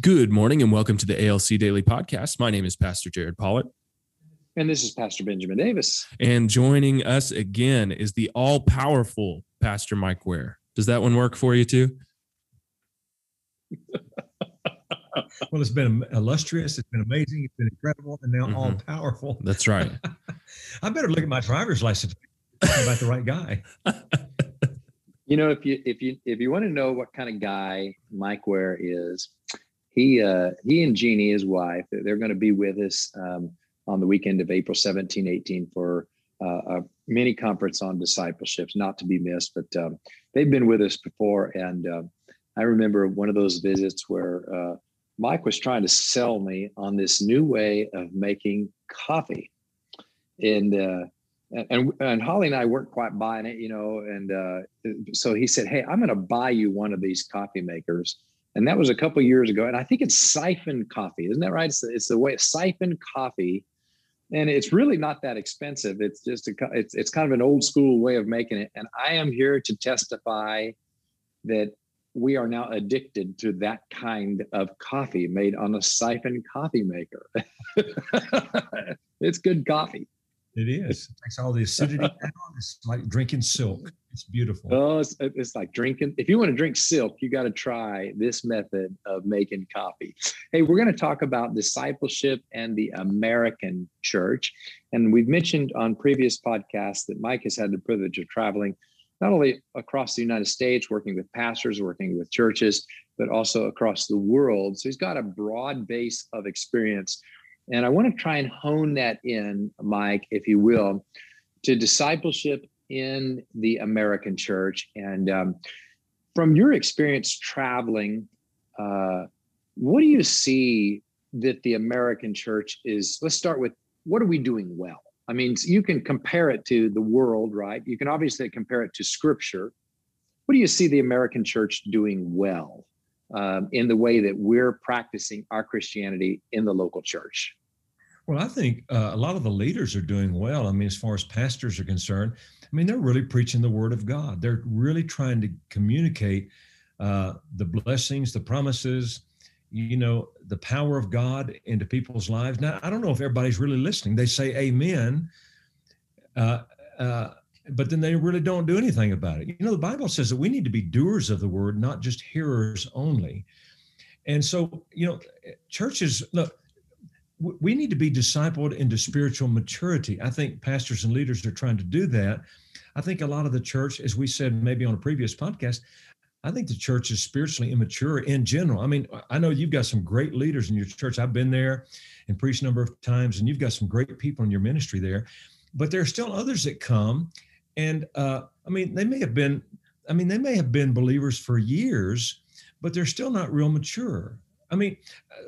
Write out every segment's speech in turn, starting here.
Good morning and welcome to the ALC Daily Podcast. My name is Pastor Jared Pollitt. And this is Pastor Benjamin Davis. And joining us again is the all powerful Pastor Mike Ware. Does that one work for you too? well, it's been illustrious, it's been amazing, it's been incredible, and now mm-hmm. all powerful. That's right. I better look at my driver's license about the right guy. You know, if you if you if you want to know what kind of guy Mike Ware is, he uh, he and Jeannie, his wife, they're going to be with us um, on the weekend of April 17, 18 for uh, a mini conference on discipleships, not to be missed. But um, they've been with us before, and uh, I remember one of those visits where uh, Mike was trying to sell me on this new way of making coffee, and uh, and and Holly and I weren't quite buying it, you know. And uh, so he said, "Hey, I'm going to buy you one of these coffee makers." And that was a couple years ago. And I think it's siphon coffee, isn't that right? It's, it's the way siphon coffee, and it's really not that expensive. It's just a it's it's kind of an old school way of making it. And I am here to testify that we are now addicted to that kind of coffee made on a siphon coffee maker. it's good coffee. It is. It takes all the acidity out. It's like drinking silk. It's beautiful. Oh, it's, it's like drinking. If you want to drink silk, you got to try this method of making coffee. Hey, we're going to talk about discipleship and the American church. And we've mentioned on previous podcasts that Mike has had the privilege of traveling not only across the United States, working with pastors, working with churches, but also across the world. So he's got a broad base of experience and I want to try and hone that in, Mike, if you will, to discipleship in the American church. And um, from your experience traveling, uh, what do you see that the American church is? Let's start with what are we doing well? I mean, you can compare it to the world, right? You can obviously compare it to scripture. What do you see the American church doing well? um, in the way that we're practicing our Christianity in the local church? Well, I think uh, a lot of the leaders are doing well. I mean, as far as pastors are concerned, I mean, they're really preaching the word of God. They're really trying to communicate uh, the blessings, the promises, you know, the power of God into people's lives. Now, I don't know if everybody's really listening. They say amen. Uh, uh but then they really don't do anything about it. You know, the Bible says that we need to be doers of the word, not just hearers only. And so, you know, churches, look, we need to be discipled into spiritual maturity. I think pastors and leaders are trying to do that. I think a lot of the church, as we said maybe on a previous podcast, I think the church is spiritually immature in general. I mean, I know you've got some great leaders in your church. I've been there and preached a number of times, and you've got some great people in your ministry there. But there are still others that come and uh, I mean, they may have been, I mean, they may have been believers for years, but they're still not real mature. I mean,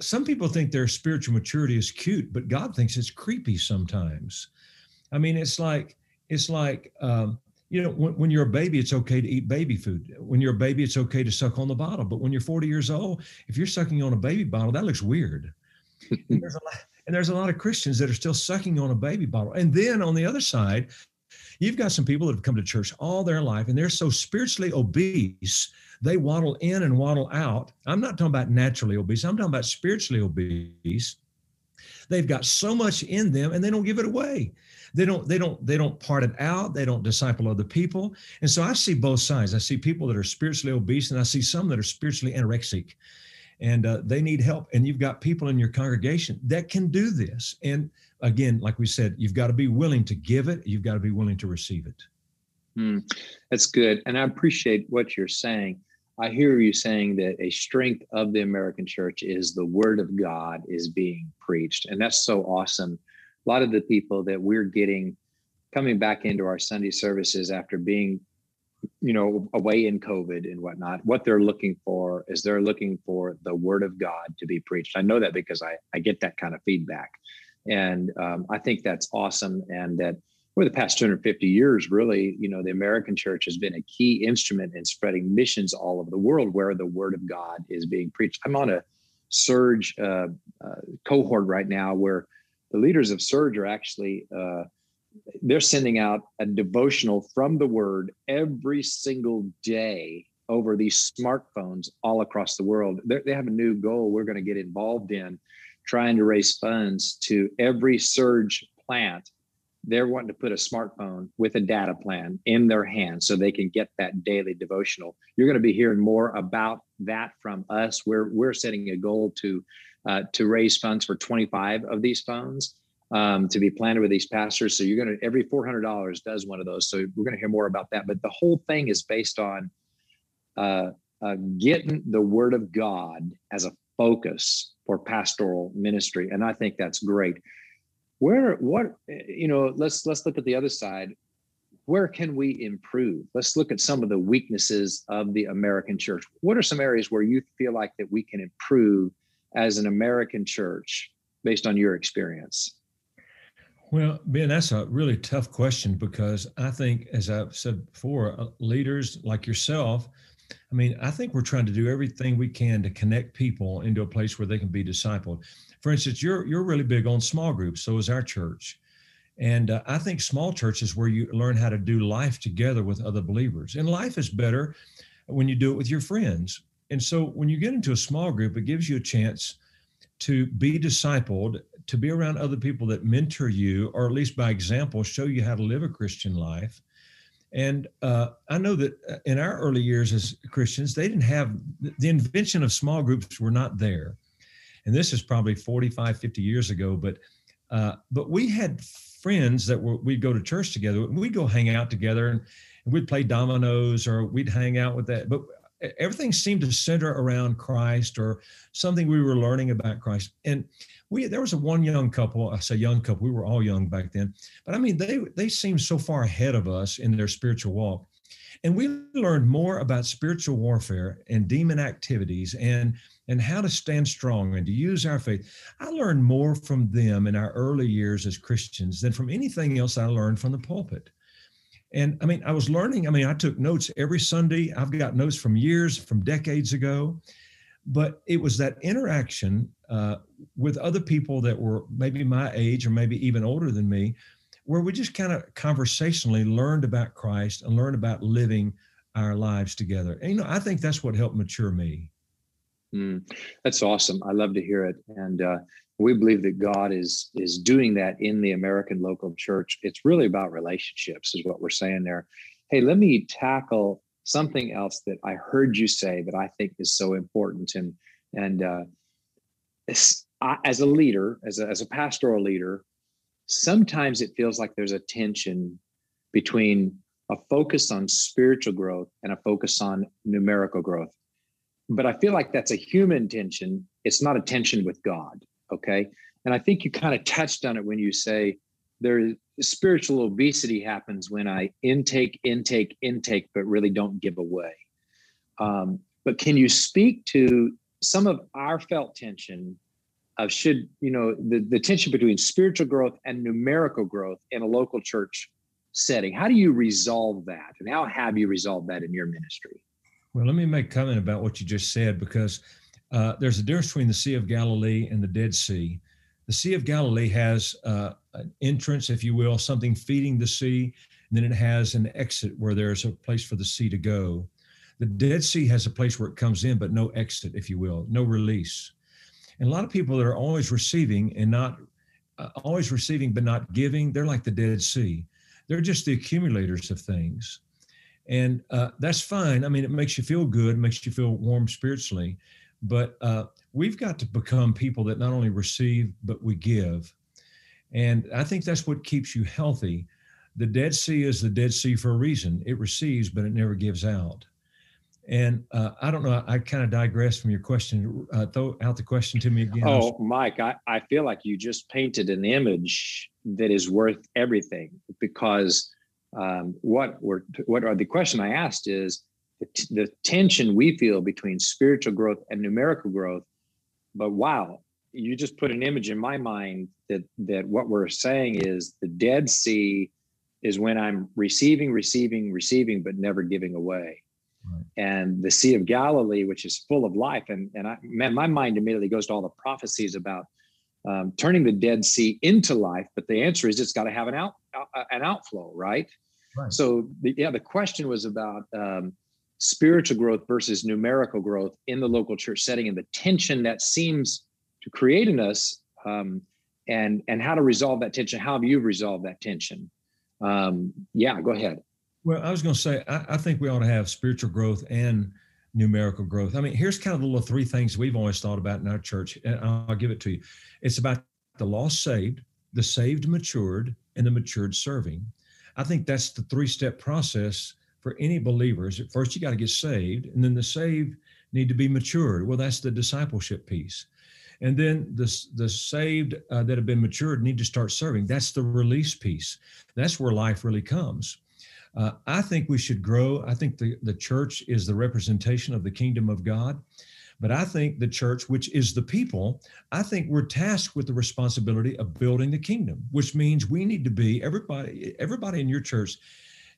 some people think their spiritual maturity is cute, but God thinks it's creepy sometimes. I mean, it's like, it's like, um, you know, when, when, you're a baby, it's okay to eat baby food. When you're a baby, it's okay to suck on the bottle. But when you're 40 years old, if you're sucking on a baby bottle, that looks weird. and, there's lot, and there's a lot of Christians that are still sucking on a baby bottle. And then on the other side, You've got some people that have come to church all their life and they're so spiritually obese, they waddle in and waddle out. I'm not talking about naturally obese, I'm talking about spiritually obese. They've got so much in them and they don't give it away. They don't, they don't, they don't part it out. They don't disciple other people. And so I see both sides. I see people that are spiritually obese and I see some that are spiritually anorexic and uh, they need help. And you've got people in your congregation that can do this. And again, like we said, you've got to be willing to give it. You've got to be willing to receive it. Mm, that's good. And I appreciate what you're saying. I hear you saying that a strength of the American church is the word of God is being preached. And that's so awesome. A lot of the people that we're getting coming back into our Sunday services after being you know, away in COVID and whatnot, what they're looking for is they're looking for the word of God to be preached. I know that because I, I get that kind of feedback. And um, I think that's awesome. And that over the past 250 years, really, you know, the American church has been a key instrument in spreading missions all over the world where the word of God is being preached. I'm on a Surge uh, uh, cohort right now where the leaders of Surge are actually uh, they're sending out a devotional from the word every single day over these smartphones all across the world. They're, they have a new goal we're going to get involved in, trying to raise funds to every surge plant. They're wanting to put a smartphone with a data plan in their hands so they can get that daily devotional. You're going to be hearing more about that from us. We're we're setting a goal to uh, to raise funds for 25 of these phones um, to be planted with these pastors. So you're going to every $400 does one of those. So we're going to hear more about that. But the whole thing is based on uh, uh, getting the Word of God as a focus for pastoral ministry, and I think that's great. Where what you know? Let's let's look at the other side. Where can we improve? Let's look at some of the weaknesses of the American church. What are some areas where you feel like that we can improve as an American church based on your experience? Well, Ben, that's a really tough question because I think, as I've said before, uh, leaders like yourself, I mean, I think we're trying to do everything we can to connect people into a place where they can be discipled. For instance, you're you're really big on small groups, so is our church. And uh, I think small church is where you learn how to do life together with other believers. And life is better when you do it with your friends. And so when you get into a small group, it gives you a chance to be discipled, to be around other people that mentor you, or at least by example, show you how to live a Christian life. And uh, I know that uh, in our early years as Christians, they didn't have the invention of small groups were not there. And this is probably 45, 50 years ago, but uh, but we had friends that were we'd go to church together. We'd go hang out together and, and we'd play dominoes or we'd hang out with that. But everything seemed to center around Christ or something we were learning about Christ. And we there was a one young couple, I say young couple, we were all young back then, but I mean they they seemed so far ahead of us in their spiritual walk. And we learned more about spiritual warfare and demon activities and and how to stand strong and to use our faith. I learned more from them in our early years as Christians than from anything else I learned from the pulpit. And I mean, I was learning. I mean, I took notes every Sunday. I've got notes from years, from decades ago. But it was that interaction uh, with other people that were maybe my age or maybe even older than me, where we just kind of conversationally learned about Christ and learned about living our lives together. And, you know, I think that's what helped mature me. Mm, that's awesome. I love to hear it. And uh, we believe that God is is doing that in the American local church. It's really about relationships, is what we're saying there. Hey, let me tackle something else that I heard you say that I think is so important. And and uh, as a leader, as a, as a pastoral leader, sometimes it feels like there's a tension between a focus on spiritual growth and a focus on numerical growth. But I feel like that's a human tension. It's not a tension with God. Okay. And I think you kind of touched on it when you say there is spiritual obesity happens when I intake, intake, intake, but really don't give away. Um, but can you speak to some of our felt tension of should, you know, the, the tension between spiritual growth and numerical growth in a local church setting? How do you resolve that? And how have you resolved that in your ministry? Well, let me make comment about what you just said because uh, there's a difference between the Sea of Galilee and the Dead Sea. The Sea of Galilee has uh, an entrance, if you will, something feeding the sea, and then it has an exit where there's a place for the sea to go. The Dead Sea has a place where it comes in, but no exit, if you will, no release. And a lot of people that are always receiving and not uh, always receiving but not giving, they're like the Dead Sea. They're just the accumulators of things. And uh, that's fine. I mean, it makes you feel good, makes you feel warm spiritually. But uh, we've got to become people that not only receive, but we give. And I think that's what keeps you healthy. The Dead Sea is the Dead Sea for a reason. It receives, but it never gives out. And uh, I don't know, I, I kind of digress from your question. Uh, throw out the question to me again. Oh, Mike, I, I feel like you just painted an image that is worth everything because um, what we're, what are the question I asked is the, t- the tension we feel between spiritual growth and numerical growth. But wow, you just put an image in my mind that that what we're saying is the Dead Sea is when I'm receiving, receiving, receiving, but never giving away. Right. And the Sea of Galilee, which is full of life, and and I, man, my mind immediately goes to all the prophecies about um, turning the Dead Sea into life. But the answer is it's got to have an out, uh, an outflow, right? right? So the, yeah, the question was about um, spiritual growth versus numerical growth in the local church setting and the tension that seems to create in us um, and and how to resolve that tension. How have you resolved that tension? Um, yeah go ahead. Well i was going to say I, I, think we ought to have spiritual growth and numerical growth. I mean here's kind of the little three things we've always thought about in our church and i'll give it to you. It's about the lost saved the saved matured and the matured serving. I think that's the three step process for any believers. at First, you got to get saved, and then the saved need to be matured. Well, that's the discipleship piece. And then the, the saved uh, that have been matured need to start serving. That's the release piece. That's where life really comes. Uh, I think we should grow. I think the, the church is the representation of the kingdom of God. But I think the church, which is the people, I think we're tasked with the responsibility of building the kingdom, which means we need to be everybody, everybody in your church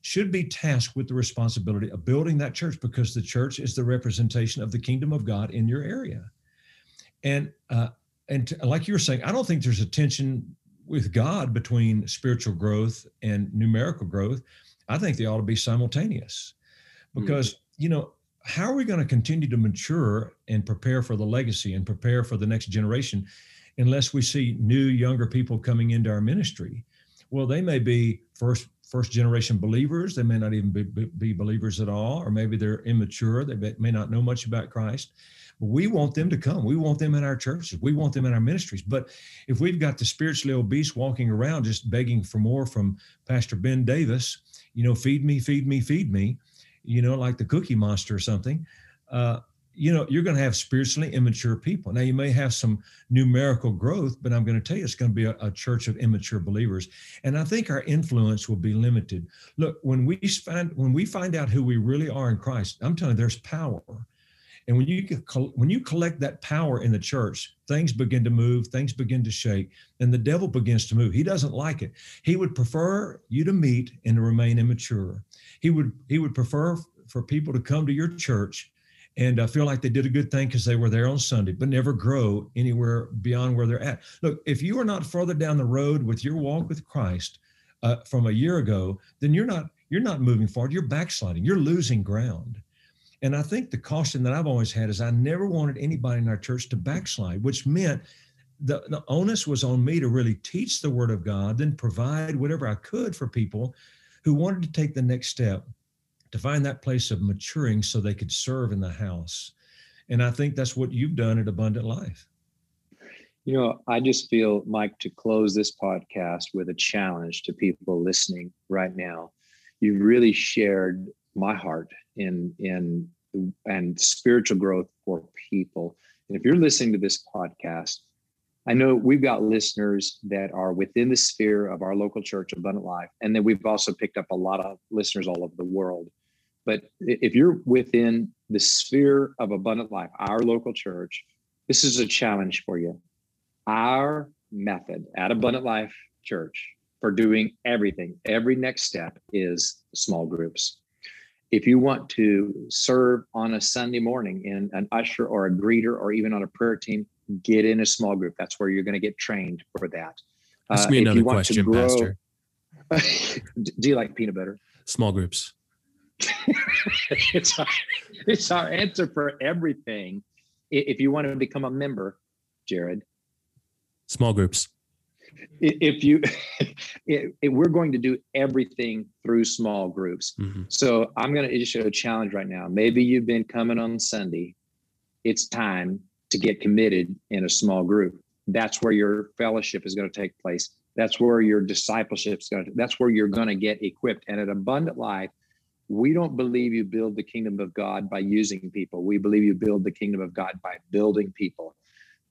should be tasked with the responsibility of building that church because the church is the representation of the kingdom of God in your area. And uh, and to, like you were saying, I don't think there's a tension with God between spiritual growth and numerical growth. I think they ought to be simultaneous, hmm. because mm. you know how are we going to continue to mature and prepare for the legacy and prepare for the next generation unless we see new younger people coming into our ministry well they may be first first generation believers. They may not even be, be, believers at all, or maybe they're immature. They may not know much about Christ. But we want them to come. We want them in our churches. We want them in our ministries. But if we've got the spiritually obese walking around just begging for more from Pastor Ben Davis, you know, feed me, feed me, feed me, you know, like the cookie monster or something, uh, you know, you're going to have spiritually immature people. Now, you may have some numerical growth, but I'm going to tell you, it's going to be a, a, church of immature believers, and I think our influence will be limited. Look, when we find when we find out who we really are in Christ, I'm telling you, there's power, and when you when you collect that power in the church, things begin to move, things begin to shake, and the devil begins to move. He doesn't like it. He would prefer you to meet and to remain immature. He would he would prefer for people to come to your church and I feel like they did a good thing because they were there on Sunday, but never grow anywhere beyond where they're at. Look, if you are not further down the road with your walk with Christ uh, from a year ago, then you're not you're not moving forward. You're backsliding. You're losing ground. And I think the caution that I've always had is I never wanted anybody in our church to backslide, which meant the, the onus was on me to really teach the word of God, then provide whatever I could for people who wanted to take the next step to find that place of maturing so they could serve in the house. And I think that's what you've done at Abundant Life. You know, I just feel, Mike, to close this podcast with a challenge to people listening right now. You've really shared my heart in in and spiritual growth for people. And if you're listening to this podcast, I know we've got listeners that are within the sphere of our local church, Abundant Life, and then we've also picked up a lot of listeners all over the world. But if you're within the sphere of abundant life, our local church, this is a challenge for you. Our method at Abundant Life Church for doing everything, every next step is small groups. If you want to serve on a Sunday morning in an usher or a greeter or even on a prayer team, get in a small group. That's where you're going to get trained for that. Ask me uh, another question, grow, Pastor. do you like peanut butter? Small groups. it's our, it's our answer for everything. If you want to become a member, Jared, small groups. If you, if we're going to do everything through small groups. Mm-hmm. So I'm going to issue a challenge right now. Maybe you've been coming on Sunday. It's time to get committed in a small group. That's where your fellowship is going to take place. That's where your discipleship is going to. That's where you're going to get equipped. And at Abundant Life, we don't believe you build the kingdom of God by using people. We believe you build the kingdom of God by building people.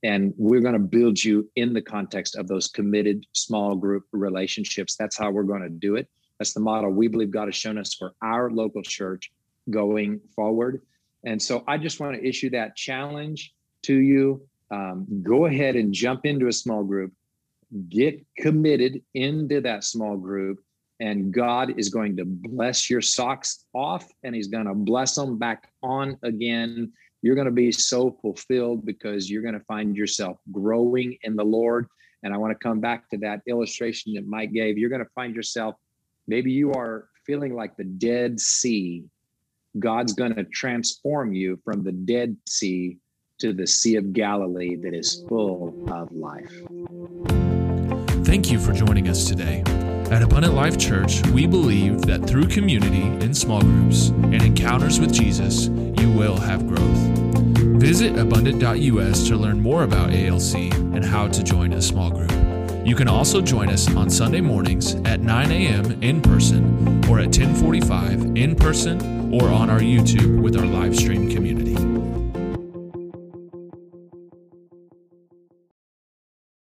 And we're going to build you in the context of those committed small group relationships. That's how we're going to do it. That's the model we believe God has shown us for our local church going forward. And so I just want to issue that challenge to you. Um, go ahead and jump into a small group, get committed into that small group, and God is going to bless your socks off and he's going to bless them back on again. You're going to be so fulfilled because you're going to find yourself growing in the Lord. And I want to come back to that illustration that Mike gave. You're going to find yourself, maybe you are feeling like the Dead Sea, God's going to transform you from the Dead Sea to the Sea of Galilee that is full of life. Thank you for joining us today. At Abundant Life Church, we believe that through community in small groups and encounters with Jesus, you will have growth. Visit abundant.us to learn more about ALC and how to join a small group. You can also join us on Sunday mornings at 9 a.m. in person or at 1045 in person or on our YouTube with our live stream community.